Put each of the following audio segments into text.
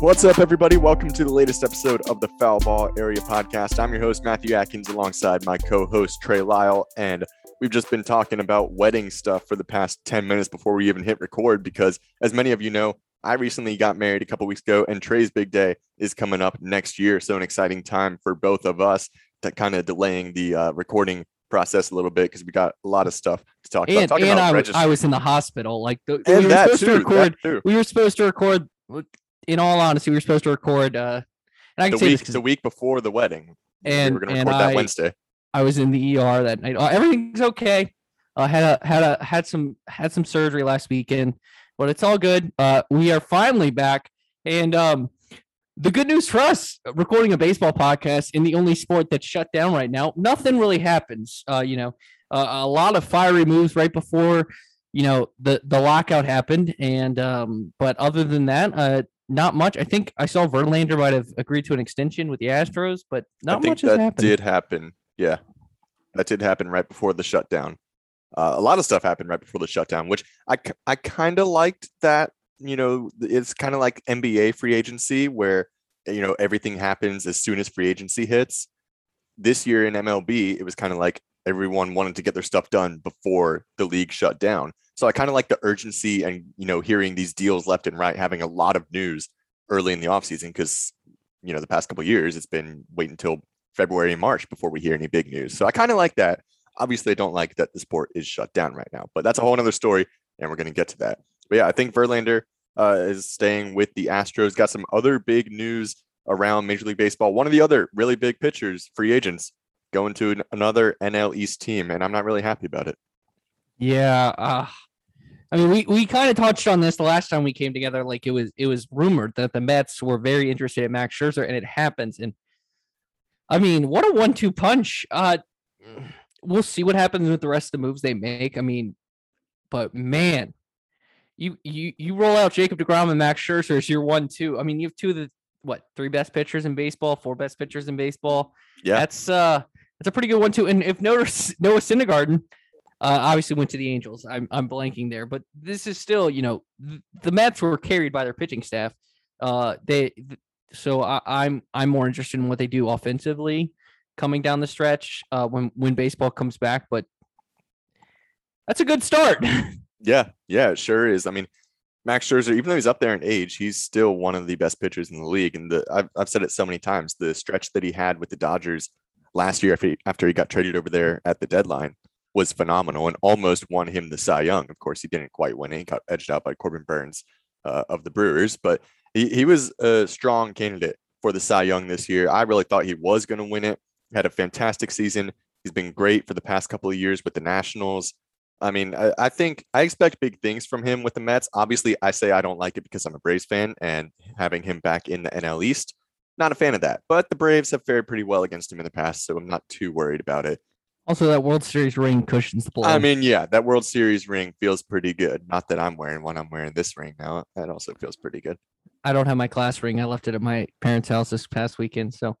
What's up, everybody? Welcome to the latest episode of the Foul Ball Area Podcast. I'm your host, Matthew Atkins, alongside my co host, Trey Lyle. And we've just been talking about wedding stuff for the past 10 minutes before we even hit record because, as many of you know, I recently got married a couple weeks ago, and Trey's big day is coming up next year. So, an exciting time for both of us to kind of delaying the uh, recording process a little bit because we got a lot of stuff to talk and, about. and I, was, I was in the hospital. Like the, we were that too, to record. We were supposed to record. In all honesty, we were supposed to record. Uh, and I can The say week, this the week before the wedding. and we were going to record that I, Wednesday. I was in the ER that night. Uh, everything's okay. I had a had a had some had some surgery last weekend, but it's all good. Uh, we are finally back, and um, the good news for us, recording a baseball podcast in the only sport that's shut down right now, nothing really happens. Uh, you know, uh, a lot of fiery moves right before, you know, the the lockout happened, and um, but other than that, uh, not much. I think I saw Verlander might have agreed to an extension with the Astros, but not much has happened. did happen. Yeah, that did happen right before the shutdown. Uh, a lot of stuff happened right before the shutdown, which I I kind of liked. That you know, it's kind of like NBA free agency where you know everything happens as soon as free agency hits. This year in MLB, it was kind of like everyone wanted to get their stuff done before the league shut down. So I kind of like the urgency and you know hearing these deals left and right, having a lot of news early in the offseason because you know the past couple years it's been wait until February and March before we hear any big news. So I kind of like that. Obviously, I don't like that the sport is shut down right now, but that's a whole other story, and we're going to get to that. But yeah, I think Verlander uh, is staying with the Astros. Got some other big news around Major League Baseball. One of the other really big pitchers, free agents, going to an- another NL East team, and I'm not really happy about it. Yeah. Uh, I mean, we, we kind of touched on this the last time we came together. Like it was it was rumored that the Mets were very interested in Max Scherzer, and it happens. And I mean, what a one-two punch. Uh, we'll see what happens with the rest of the moves they make. I mean, but man, you you you roll out Jacob Degrom and Max Scherzer as your one-two. I mean, you have two of the what three best pitchers in baseball, four best pitchers in baseball. Yeah. that's uh that's a pretty good one-two. And if Noah Noah Syndergaard uh, obviously went to the Angels. I'm I'm blanking there, but this is still, you know, th- the Mets were carried by their pitching staff. Uh, they th- so I, I'm I'm more interested in what they do offensively coming down the stretch uh, when when baseball comes back. But that's a good start. Yeah, yeah, it sure is. I mean, Max Scherzer, even though he's up there in age, he's still one of the best pitchers in the league. And the I've, I've said it so many times. The stretch that he had with the Dodgers last year after he, after he got traded over there at the deadline was phenomenal and almost won him the Cy Young. Of course, he didn't quite win it. He got edged out by Corbin Burnes uh, of the Brewers, but he, he was a strong candidate for the Cy Young this year. I really thought he was going to win it. Had a fantastic season. He's been great for the past couple of years with the Nationals. I mean, I, I think I expect big things from him with the Mets. Obviously, I say I don't like it because I'm a Braves fan and having him back in the NL East, not a fan of that. But the Braves have fared pretty well against him in the past, so I'm not too worried about it. Also, that World Series ring cushions the blow. I mean, yeah, that World Series ring feels pretty good. Not that I'm wearing one, I'm wearing this ring now. That also feels pretty good. I don't have my class ring. I left it at my parents' house this past weekend, so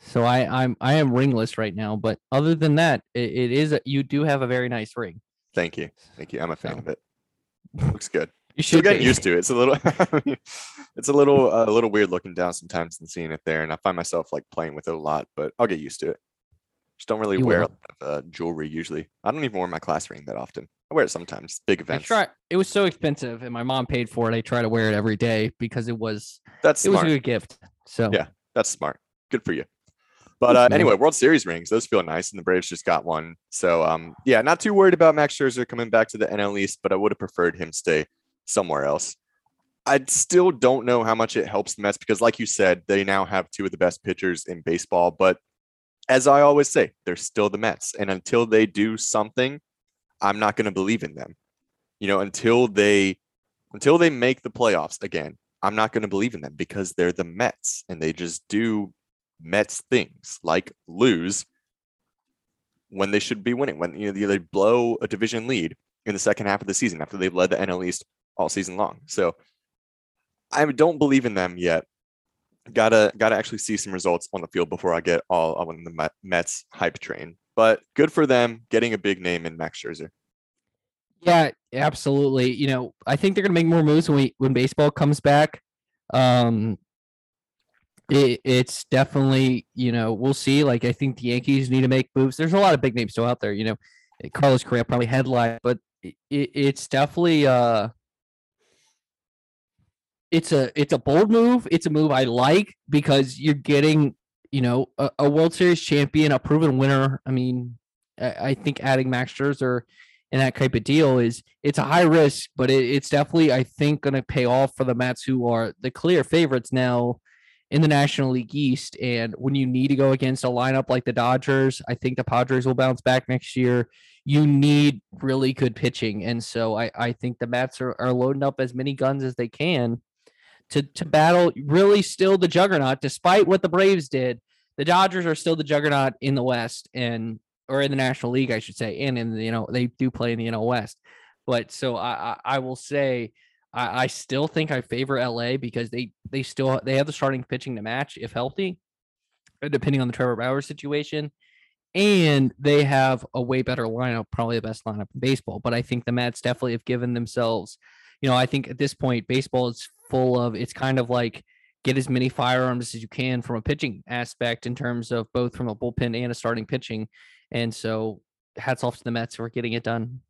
so I I'm I am ringless right now. But other than that, it, it is a, you do have a very nice ring. Thank you. Thank you. I'm a fan So- of it. Looks good. You should be. used to it. It's a little, it's a little, uh, a little weird looking down sometimes and seeing it there, and I find myself like playing with it a lot. But I'll get used to it. Just don't really You wear a lot of uh, jewelry usually. I don't even wear my class ring that often. I wear it sometimes, big I events. try. It was so expensive, and my mom paid for it. I try to wear it every day because it was That's it was a good gift. So Yeah. That's smart. Good for you. But uh, anyway, World Series rings, those feel nice, and the Braves just got one. So um, yeah, not too worried about Max Scherzer coming back to the NL East, but I would have preferred him stay somewhere else. I still don't know how much it helps the Mets because, like you said, they now have two of the best pitchers in baseball. But as I always say, they're still the Mets, and until they do something, I'm not going to believe in them. You know, until they until they make the playoffs again, I'm not going to believe in them because they're the Mets and they just do Mets things like lose when they should be winning, when you know they blow a division lead in the second half of the season after they've led the NL East all season long. So I don't believe in them yet. Gotta gotta actually see some results on the field before I get all on the Mets hype train. But good for them getting a big name in Max Scherzer. Yeah, absolutely. You know, I think they're gonna make more moves when we when baseball comes back. Um, it, it's definitely you know we'll see. Like I think the Yankees need to make moves. There's a lot of big names still out there. You know, Carlos Correa probably headline, but it, it's definitely uh it's a it's a bold move. It's a move I like because you're getting you know a, a World Series champion, a proven winner. I mean, I, I, think adding Max Scherzer and that type of deal is it's a high risk, but it, it's definitely I think going to pay off for the Mets, who are the clear favorites now in the National League East. And when you need to go against a lineup like the Dodgers, I think the Padres will bounce back next year. You need really good pitching. And so I, I think the Mets are, are loading up as many guns as they can to to battle really still the juggernaut, despite what the Braves did. The Dodgers are still the juggernaut in the West and or in the National League, I should say, and in the, you know they do play in the NL West. But so I I, I will say I, I still think I favor LA because they they still they have the starting pitching to match if healthy, depending on the Trevor Bauer situation. And they have a way better lineup, probably the best lineup in baseball. But I think the Mets definitely have given themselves, you know, I think at this point, baseball is full of it's kind of like get as many firearms as you can from a pitching aspect in terms of both from a bullpen and a starting pitching. And so hats off to the Mets for getting it done.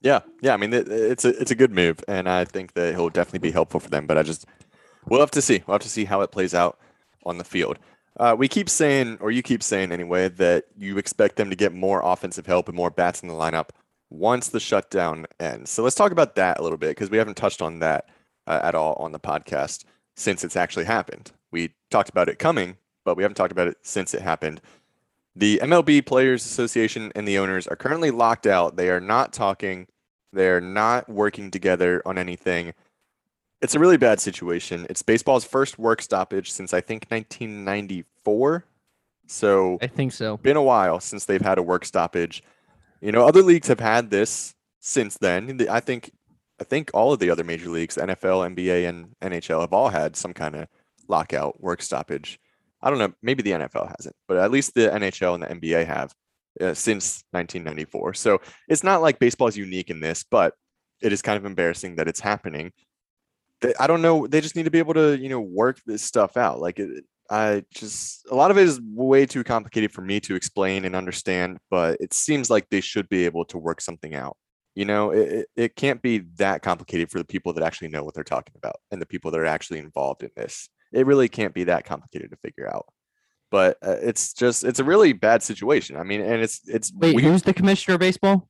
Yeah, yeah. I mean, it, it's a it's a good move, and I think that he'll definitely be helpful for them. But I just we'll have to see. We'll have to see how it plays out on the field. Uh, we keep saying, or you keep saying anyway, that you expect them to get more offensive help and more bats in the lineup once the shutdown ends. So let's talk about that a little bit because we haven't touched on that uh, at all on the podcast since it's actually happened. We talked about it coming, but we haven't talked about it since it happened. The MLB Players Association and the owners are currently locked out. They are not talking, they're not working together on anything. It's a really bad situation. It's baseball's first work stoppage since I think 1994. So I think so. Been a while since they've had a work stoppage. You know, other leagues have had this since then. I think I think all of the other major leagues, NFL, NBA, and NHL, have all had some kind of lockout, work stoppage. I don't know, maybe the NFL hasn't, but at least the NHL and the NBA have uh, since 1994. So it's not like baseball is unique in this, but it is kind of embarrassing that it's happening. I don't know. They just need to be able to, you know, work this stuff out. Like it, I just a lot of it is way too complicated for me to explain and understand, but it seems like they should be able to work something out. You know, it, it can't be that complicated for the people that actually know what they're talking about and the people that are actually involved in this. It really can't be that complicated to figure out. But uh, it's just it's a really bad situation. I mean, and it's it's wait, weird. who's the commissioner of baseball?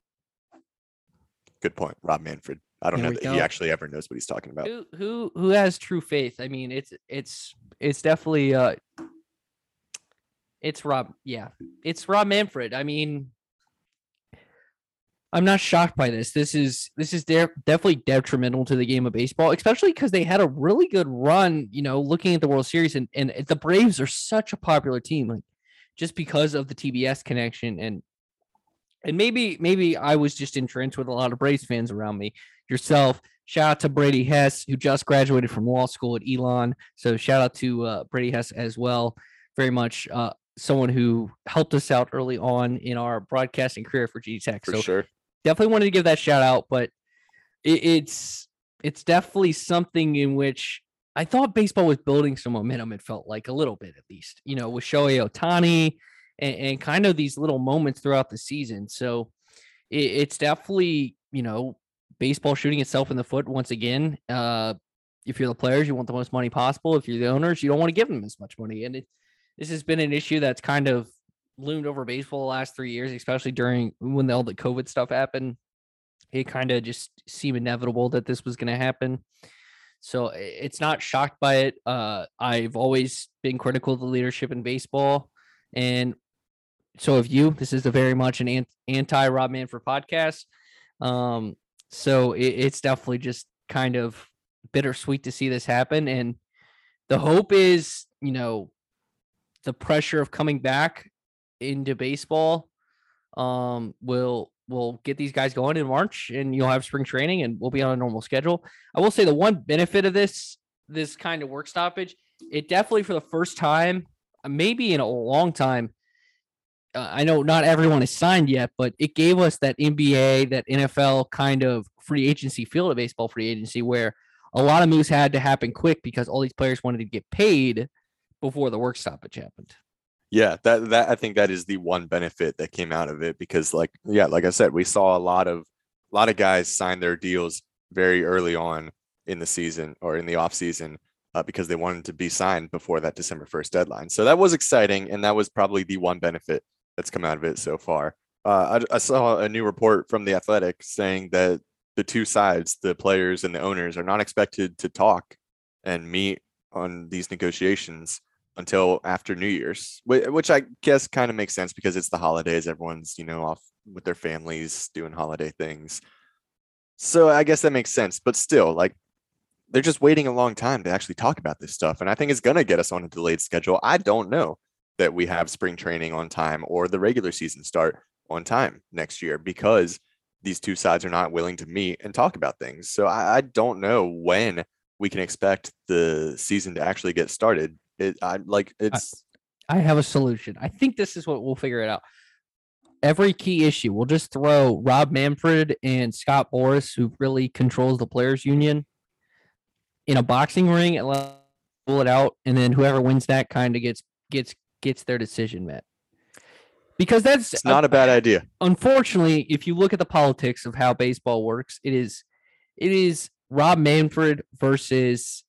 Good point, Rob Manfred. I don't there know that go. he actually ever knows what he's talking about. Who who who has true faith? I mean, it's it's it's definitely uh it's Rob. Yeah, it's Rob Manfred. I mean, I'm not shocked by this. This is this is de- definitely detrimental to the game of baseball, especially because they had a really good run. You know, looking at the World Series, and and the Braves are such a popular team, like just because of the TBS connection, and and maybe maybe I was just entrenched with a lot of Braves fans around me. Yourself, shout out to Brady Hess, who just graduated from law school at Elon. So shout out to uh, Brady Hess as well. Very much uh, someone who helped us out early on in our broadcasting career for G Tech. For so sure definitely wanted to give that shout out, but it, it's it's definitely something in which I thought baseball was building some momentum. It felt like a little bit, at least, you know, with Shohei Ohtani and, and kind of these little moments throughout the season. So it, it's definitely, you know, baseball shooting itself in the foot once again. Uh, if you're the players, you want the most money possible. If you're the owners, you don't want to give them as much money. And it, this has been an issue that's kind of loomed over baseball the last three years, especially during when all the COVID stuff happened. It kind of just seemed inevitable that this was going to happen. So it's not shocked by it. Uh, I've always been critical of the leadership in baseball, and so have you. This is a very much an anti Rob Manfred podcast. Um, so it, it's definitely just kind of bittersweet to see this happen. And the hope is, you know, the pressure of coming back into baseball um, will will get these guys going in March, and you'll have spring training, and we'll be on a normal schedule. I will say the one benefit of this this kind of work stoppage, it definitely for the first time, maybe in a long time. Uh, I know not everyone is signed yet, but it gave us that NBA, that NFL kind of free agency field of baseball free agency where a lot of moves had to happen quick because all these players wanted to get paid before the work stoppage happened. Yeah, that that I think that is the one benefit that came out of it because like yeah, like I said, we saw a lot of a lot of guys sign their deals very early on in the season or in the off season uh, because they wanted to be signed before that December 1st deadline. So that was exciting and that was probably the one benefit that's come out of it so far. Uh, I, I saw a new report from the Athletic saying that the two sides, the players and the owners, are not expected to talk and meet on these negotiations until after New Year's, which I guess kind of makes sense because it's the holidays. Everyone's, you know, off with their families doing holiday things. So I guess that makes sense. But still, like, they're just waiting a long time to actually talk about this stuff. And I think it's going to get us on a delayed schedule. I don't know that we have spring training on time or the regular season start on time next year because these two sides are not willing to meet and talk about things. So I, I don't know when we can expect the season to actually get started it I like it's I, I have a solution. I think this is what we'll figure it out. Every key issue, we'll just throw Rob Manfred and Scott Boras, who really controls the players union, in a boxing ring and let pull it out, and then whoever wins that kind of gets gets gets their decision met. Because that's it's not a, a bad idea. Unfortunately, if you look at the politics of how baseball works, it is it is Rob Manfred versus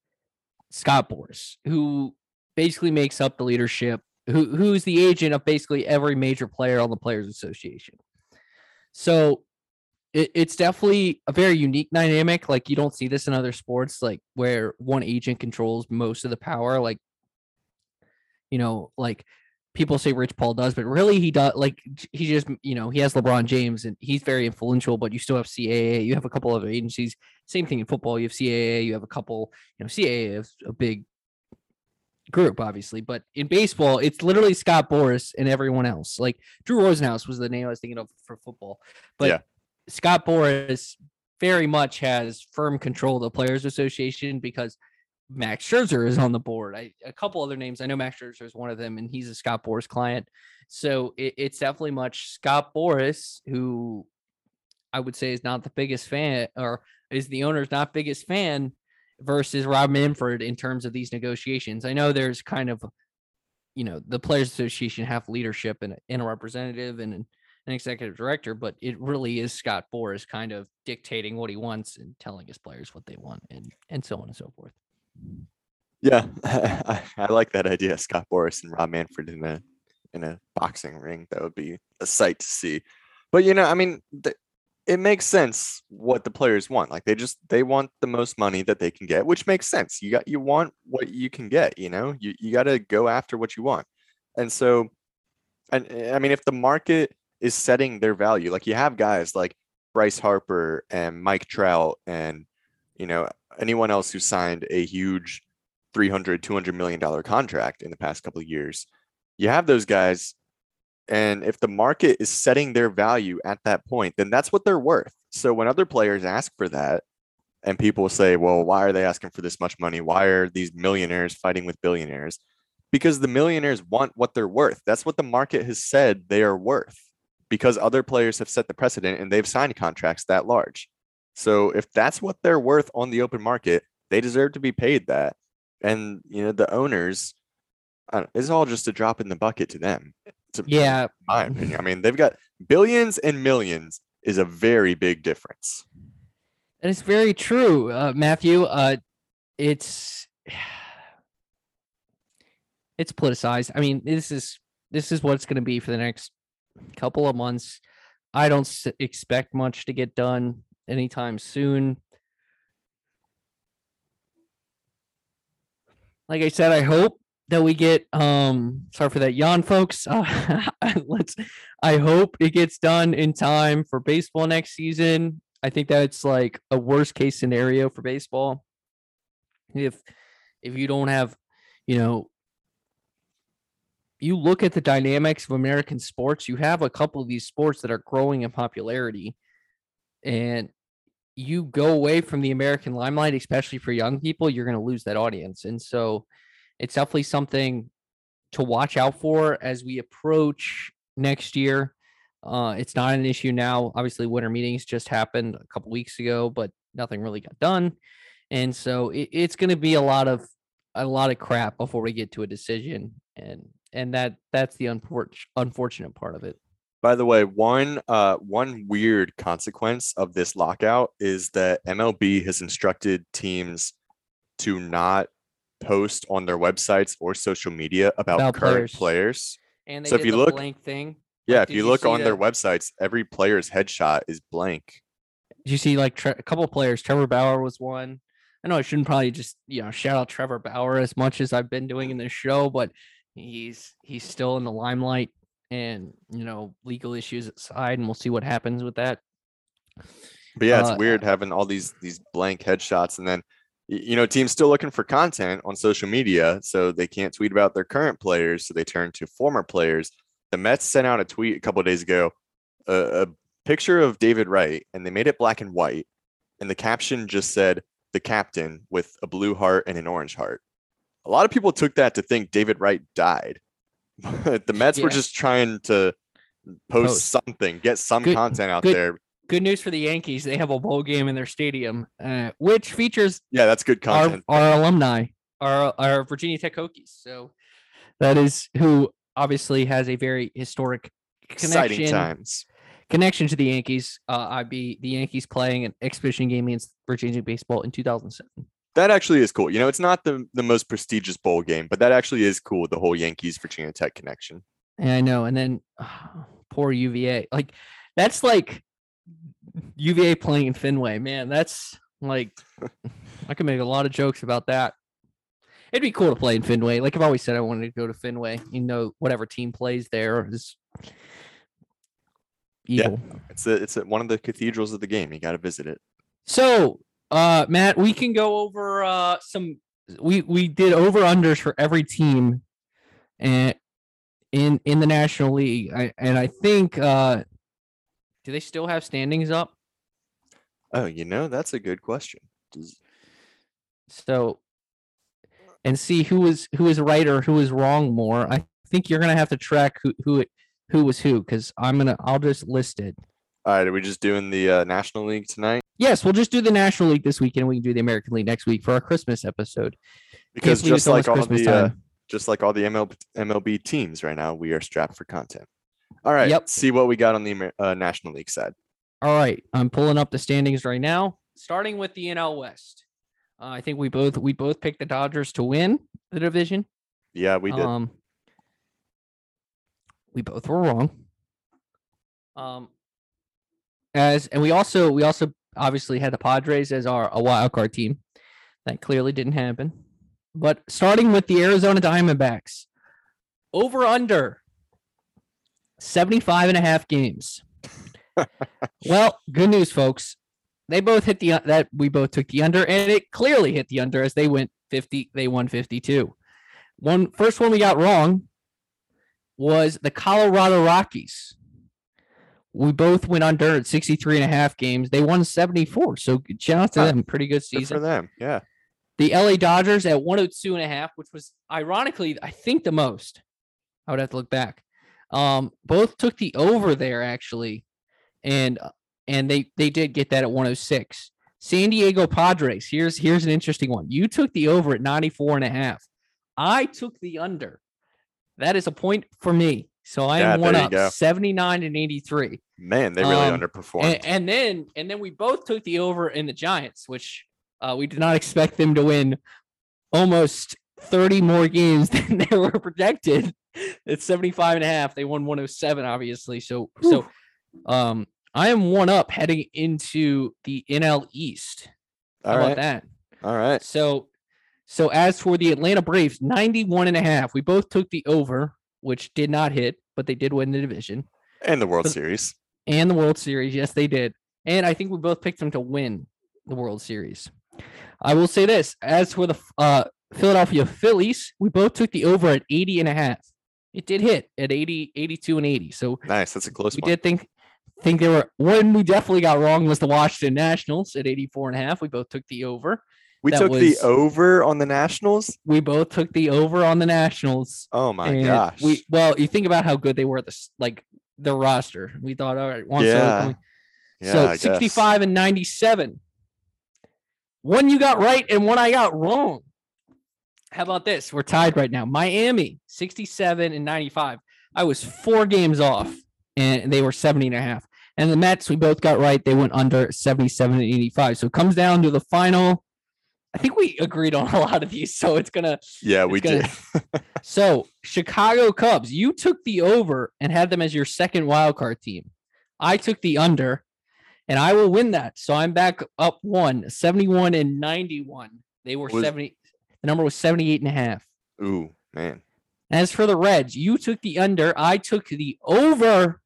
Scott Boras, who basically makes up the leadership, who who's the agent of basically every major player on the Players Association. So it, it's definitely a very unique dynamic. Like you don't see this in other sports, like where one agent controls most of the power. Like, you know, like people say Rich Paul does, but really he does like he just you know he has LeBron James and he's very influential, but you still have CAA, you have a couple other agencies. Same thing in football, you have CAA, you have a couple, you know, CAA is a big group, obviously, but in baseball, it's literally Scott Boras and everyone else. Like Drew Rosenhaus was the name I was thinking of for football, but yeah. Scott Boras very much has firm control of the Players Association because Max Scherzer is on the board. I, a couple other names. I know Max Scherzer is one of them, and he's a Scott Boras client. So it, it's definitely much Scott Boras, who I would say is not the biggest fan, or is the owner's not biggest fan versus Rob Manfred in terms of these negotiations. I know there's kind of, you know, the Players Association have leadership and, and a representative and an, executive director, but it really is Scott Boras kind of dictating what he wants and telling his players what they want and and so on and so forth. Yeah, I, I like that idea, Scott Boras and Rob Manfred in a in a boxing ring. That would be a sight to see. But you know, I mean, the, it makes sense what the players want. Like they just they want the most money that they can get, which makes sense. You got you want what you can get, you know? You you got to go after what you want. And so and eh, I mean if the market is setting their value, like you have guys like Bryce Harper and Mike Trout and you know anyone else who signed a huge 300 200 million dollar contract in the past couple of years. You have those guys and if the market is setting their value at that point, then that's what they're worth. So when other players ask for that, and people say, well, why are they asking for this much money? Why are these millionaires fighting with billionaires? Because the millionaires want what they're worth. That's what the market has said they are worth because other players have set the precedent and they've signed contracts that large. So if that's what they're worth on the open market, they deserve to be paid that. And you know, the owners, uh, it's all just a drop in the bucket to them. To, yeah. my opinion. I mean, they've got billions and millions is a very big difference. And it's very true, uh, Matthew. Uh, it's it's politicized. I mean, this is this is what it's going to be for the next couple of months. I don't s- expect much to get done anytime soon. Like I said, I hope that we get um sorry for that yawn folks. Uh, let's i hope it gets done in time for baseball next season. I think that's like a worst case scenario for baseball. If if you don't have, you know, you look at the dynamics of American sports, you have a couple of these sports that are growing in popularity. And you go away from the American limelight, especially for young people, you're going to lose that audience. And so it's definitely something to watch out for as we approach next year. Uh, it's not an issue now. Obviously, winter meetings just happened a couple weeks ago, but nothing really got done. And so it, it's going to be a lot of a lot of crap before we get to a decision. And and that that's the unfortunate unfortunate part of it. By the way, one uh, one weird consequence of this lockout is that MLB has instructed teams to not post on their websites or social media about, About current players. players. And they So if you the look- blank thing. Yeah, Like, if you you look see on their websites, every player's headshot is blank. Did you see like tre- a couple of players? Trevor Bauer was one. I know I shouldn't probably just you know shout out Trevor Bauer as much as I've been doing in this show, but he's he's still in the limelight, and you know legal issues aside, and we'll see what happens with that. But yeah, it's Uh, weird having all these these blank headshots and then y- you know teams still looking for content on social media, so they can't tweet about their current players, so they turn to former players. The Mets sent out a tweet a couple of days ago, a, a picture of David Wright, and they made it black and white, and the caption just said "the captain" with a blue heart and an orange heart. A lot of people took that to think David Wright died, but the Mets were just trying to post, Post. something, get some Good- content out good- there. Good news for the Yankees; they have a bowl game in their stadium, uh, which features Yeah, that's good our, content. our alumni, our our Virginia Tech Hokies. So that is who obviously has a very historic Exciting connection times. connection to the Yankees. Uh, I'd be the Yankees playing an exhibition game against Virginia baseball in 2007. That actually is cool. You know, it's not the, the most prestigious bowl game, but that actually is cool. The whole Yankees Virginia Tech connection. Yeah, I know, and then poor UVA. Like that's like UVA playing in Fenway. Man, that's like I can make a lot of jokes about that. It'd be cool to play in Fenway. Like I've always said, I wanted to go to Fenway. You know, whatever team plays there is Yeah. It's a, it's a, one of the cathedrals of the game. You got to visit it. So, uh, Matt, we can go over uh some. We we did over unders for every team, and in in the National League, I, and I think uh, do they still have standings up? Oh, you know, that's a good question. Does, So, and see who was who was right or who was wrong more. I think you're gonna have to track who who who was who because I'm gonna I'll just list it. all right, are we just doing the uh, National League tonight? Yes, we'll just do the National League this weekend. We can do the American League next week for our Christmas episode. Because just like all Christmas the uh, just like all the MLB, MLB teams right now, we are strapped for content. All right, Yep. see what we got on the uh, National League side. All right, I'm pulling up the standings right now. Starting with the NL West, uh, I think we both we both picked the Dodgers to win the division. Yeah, we did. Um, we both were wrong. Um, as and we also we also obviously had the Padres as our a wild card team. That clearly didn't happen. But starting with the Arizona Diamondbacks, over under 75 and a half games. well, good news, folks. They both hit the uh, that we both took the under, and it clearly hit the under as they went 50, they won 52. One first one we got wrong was the Colorado Rockies. We both went under at 63 and a half games. They won 74. So shout out to them. Pretty good Good for them. Yeah. The LA Dodgers at 102 and a half, which was ironically, I think the most. I would have to look back. Um, both took the over there actually, and uh, and they they did get that at 106. San Diego Padres. Here's here's an interesting one. You took the over at 94 and a half. I took the under. That is a point for me. So I Yeah, am one up, go. 79 and 83. Man, they really Um, underperformed. And, and then and then we both took the over in the Giants, which uh, we did not expect them to win almost 30 more games than they were projected. It's 75 and a half. They won 107, obviously. So so um I am one up heading into the NL East. How All about right. that? All right. So so as for the Atlanta Braves, 91 and a half. We both took the over, which did not hit, but they did win the division And the World But- Series. and the World Series. Yes, they did. And I think we both picked them to win the World Series. I will say this: as for the uh, Philadelphia Phillies, we both took the over at 80 and a half. It did hit at 80, 82 and 80. So Nice. That's a close we one. did think think there were one we definitely got wrong was the Washington Nationals at 84 and a half. We both took the over. we that took was- the over on the Nationals. We both took the over on the Nationals. Oh my gosh. We well, you think about how good they were at this like the roster. We thought, all right, Soto Yeah. yeah, so I guess. 65 and 97. One you got right and one I got wrong. How about this? We're tied right now. Miami, 67 and 95. I was four games off and they were 70 and a half. And the Mets, we both got right. They went under 77 and 85. So it comes down to the final. I think we agreed on a lot of these. So it's going to Yeah, we gonna- did. so Chicago Cubs, you took the over and had them as your second wild card team. I took the under, and I will win that. So I'm back up one, 71 and 91. They were Was- 70. The number was 78 and a half. Ooh, man. As for the Reds, you took the under, I took the over.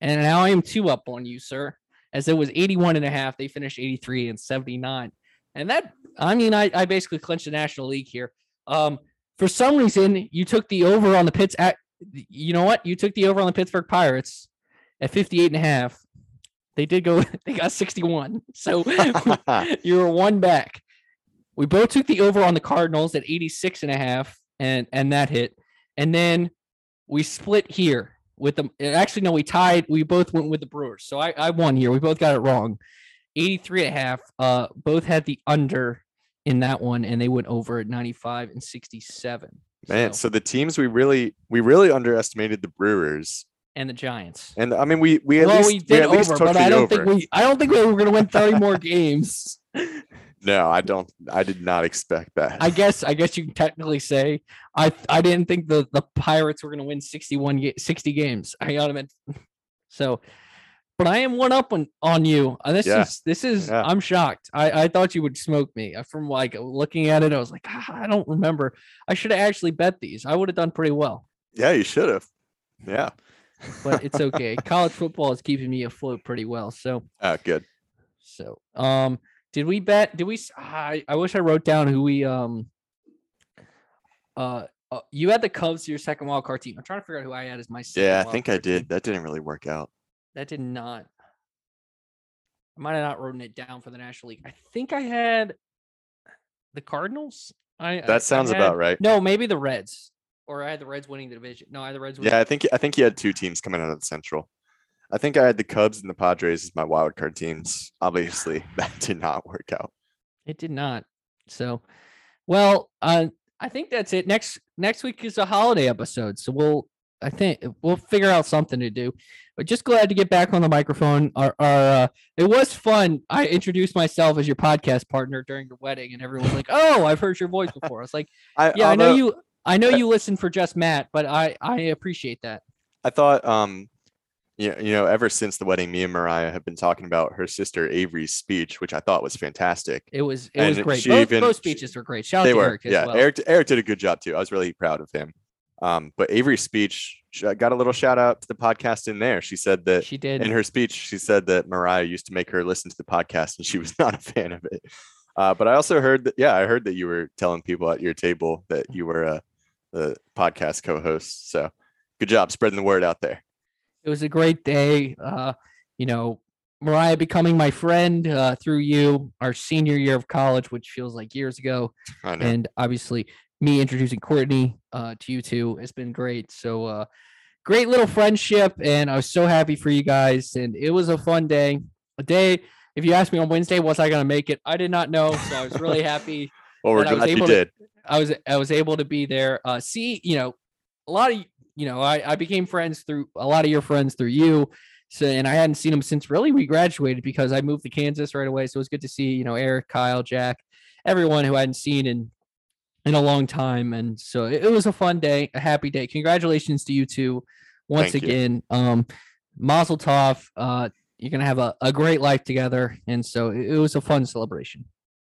And now I am two up on you, sir. As it was 81 and a half. They finished 83 and 79. And that, I mean, I, I basically clinched the National League here. Um, for some reason, you took the over on the Pitts at you know what? You took the over on the Pittsburgh Pirates at 58 and a half. They did go, they got 61. So you were one back. We both took the over on the Cardinals at 86 and a half, and and that hit. And then we split here with them. Actually, no, we tied. We both went with the Brewers. So I, I won here. We both got it wrong. 83 and a half. Uh, both had the under in that one, and they went over at 95 and 67. Man, So- so the teams we really we really underestimated the Brewers. and the Giants. And I mean we we at well, least we did at least over, took but the I don't over. think we. I don't think we were going to win 30 more games. No, I don't I did not expect that. I guess I guess you can technically say I I didn't think the the Pirates were going to win 61 60 games. I got them so but I am one up on on you. Uh, This Yeah. is this is Yeah. I'm shocked. I I thought you would smoke me. Uh, From like looking at it I was like "Ah, I don't remember. I should have actually bet these. I would have done pretty well. yeah, you should have. Yeah. But it's okay. College football is keeping me afloat pretty well. So Ah, good. So, um, did we bet? Did we? I wish I wrote down who we um. Uh, uh, you had the Cubs your second wild card team. I'm trying to figure out who I had as my second. Yeah, I think I card team. did. That didn't really work out. That did not. I might have not written it down for the National League. I think I had the Cardinals. I I- I That sounds had- about right. No, maybe the Reds, or I had the Reds winning the division. No, I had the Reds. Winning. Yeah, I think I think he had two teams coming out of the Central. I think I had the Cubs and the Padres as my wild card teams. Obviously, that did not work out. It did not. So, well, uh, I think that's it. Next next week is a holiday episode, so we'll I think we'll figure out something to do. But just glad to get back on the microphone. Our, our uh, it was fun. I introduced myself as your podcast partner during your wedding, and everyone was like, "Oh, I've heard your voice before." I was like, I, "Yeah, I know you. I know you listen for just Matt, but I I appreciate that." I thought, um, you you know, ever since the wedding, me and Mariah have been talking about her sister Avery's speech, which I thought was fantastic. It was it was great. Both, even- both speeches were great. Shout out they to were, Eric as yeah. well. Eric Eric did a good job too. I was really proud of him. Um, but Avery's speech got a little shout out to the podcast in there. She said that she did. in her speech, she said that Mariah used to make her listen to the podcast and she was not a fan of it. Uh, but I also heard that, yeah, I heard that you were telling people at your table that you were uh, the podcast co host. So good job spreading the word out there. It was a great day. Uh, you know, Mariah becoming my friend uh, through you, our senior year of college, which feels like years ago, and obviously me introducing Courtney uh, to you two has been great. So, uh, great little friendship, and I was so happy for you guys, and it was a fun day. A day. If you asked me on Wednesday, was I going to make it? I did not know, so I was really happy. well, we're that I was glad you able to- did. I was I was able to be there. Uh, see, you know, a lot of you know, I I became friends through a lot of your friends through you. So and I hadn't seen them since really we graduated because I moved to Kansas right away. So it was good to see you know Eric, Kyle, Jack, everyone who I hadn't seen in in a long time. And so it, it was a fun day, a happy day. Congratulations to you two once Thank you. again. Um, Mazel Tov. Uh, you're gonna have a, a great life together, and so it, it was a fun celebration.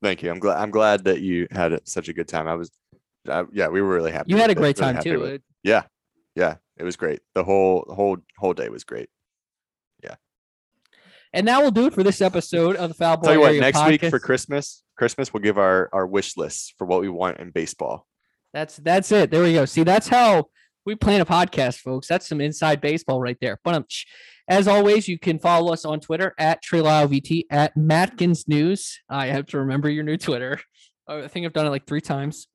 Thank you. I'm glad. I'm glad that you had such a good time. I was, I, yeah, we were really happy. You had a it, great really time too. with it. It- Yeah, yeah, it was great. The whole whole whole day was great. Yeah. And now we'll do it for this episode of the Foul Ball Tell you what, next podcast. week for Christmas, Christmas we'll give our our wish lists for what we want in baseball. That's that's it. There we go. See, that's how we plan a podcast, folks. That's some inside baseball right there. But um, as always, you can follow us on Twitter at TriLileVT at Matkins News. I have to remember your new Twitter. I think I've done it like three times.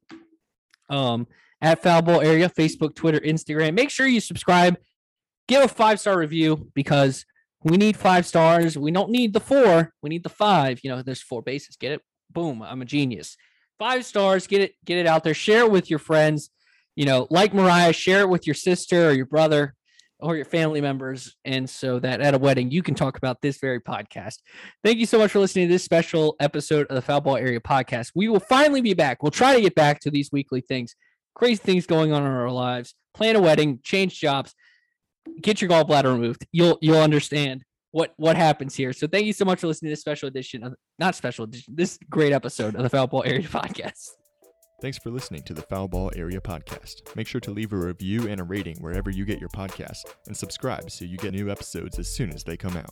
Um, at Foul Ball Area, Facebook, Twitter, Instagram. Make sure you subscribe. Give a five star review because we need five stars. We don't need the four. We need the five. You know, there's four bases. Get it? Boom. I'm a genius. Five stars. Get it. Get it out there. Share it with your friends. You know, like Mariah, share it with your sister or your brother or your family members. And so that at a wedding, you can talk about this very podcast. Thank you so much for listening to this special episode of the Foul Ball Area podcast. We will finally be back. We'll try to get back to these weekly things, crazy things going on in our lives, plan a wedding, change jobs, get your gallbladder removed. You'll you'll understand what what happens here. So thank you so much for listening to this special edition of not special edition, this great episode of the Foul Ball Area podcast. Thanks for listening to the Foul Ball Area Podcast. Make sure to leave a review and a rating wherever you get your podcasts and subscribe so you get new episodes as soon as they come out.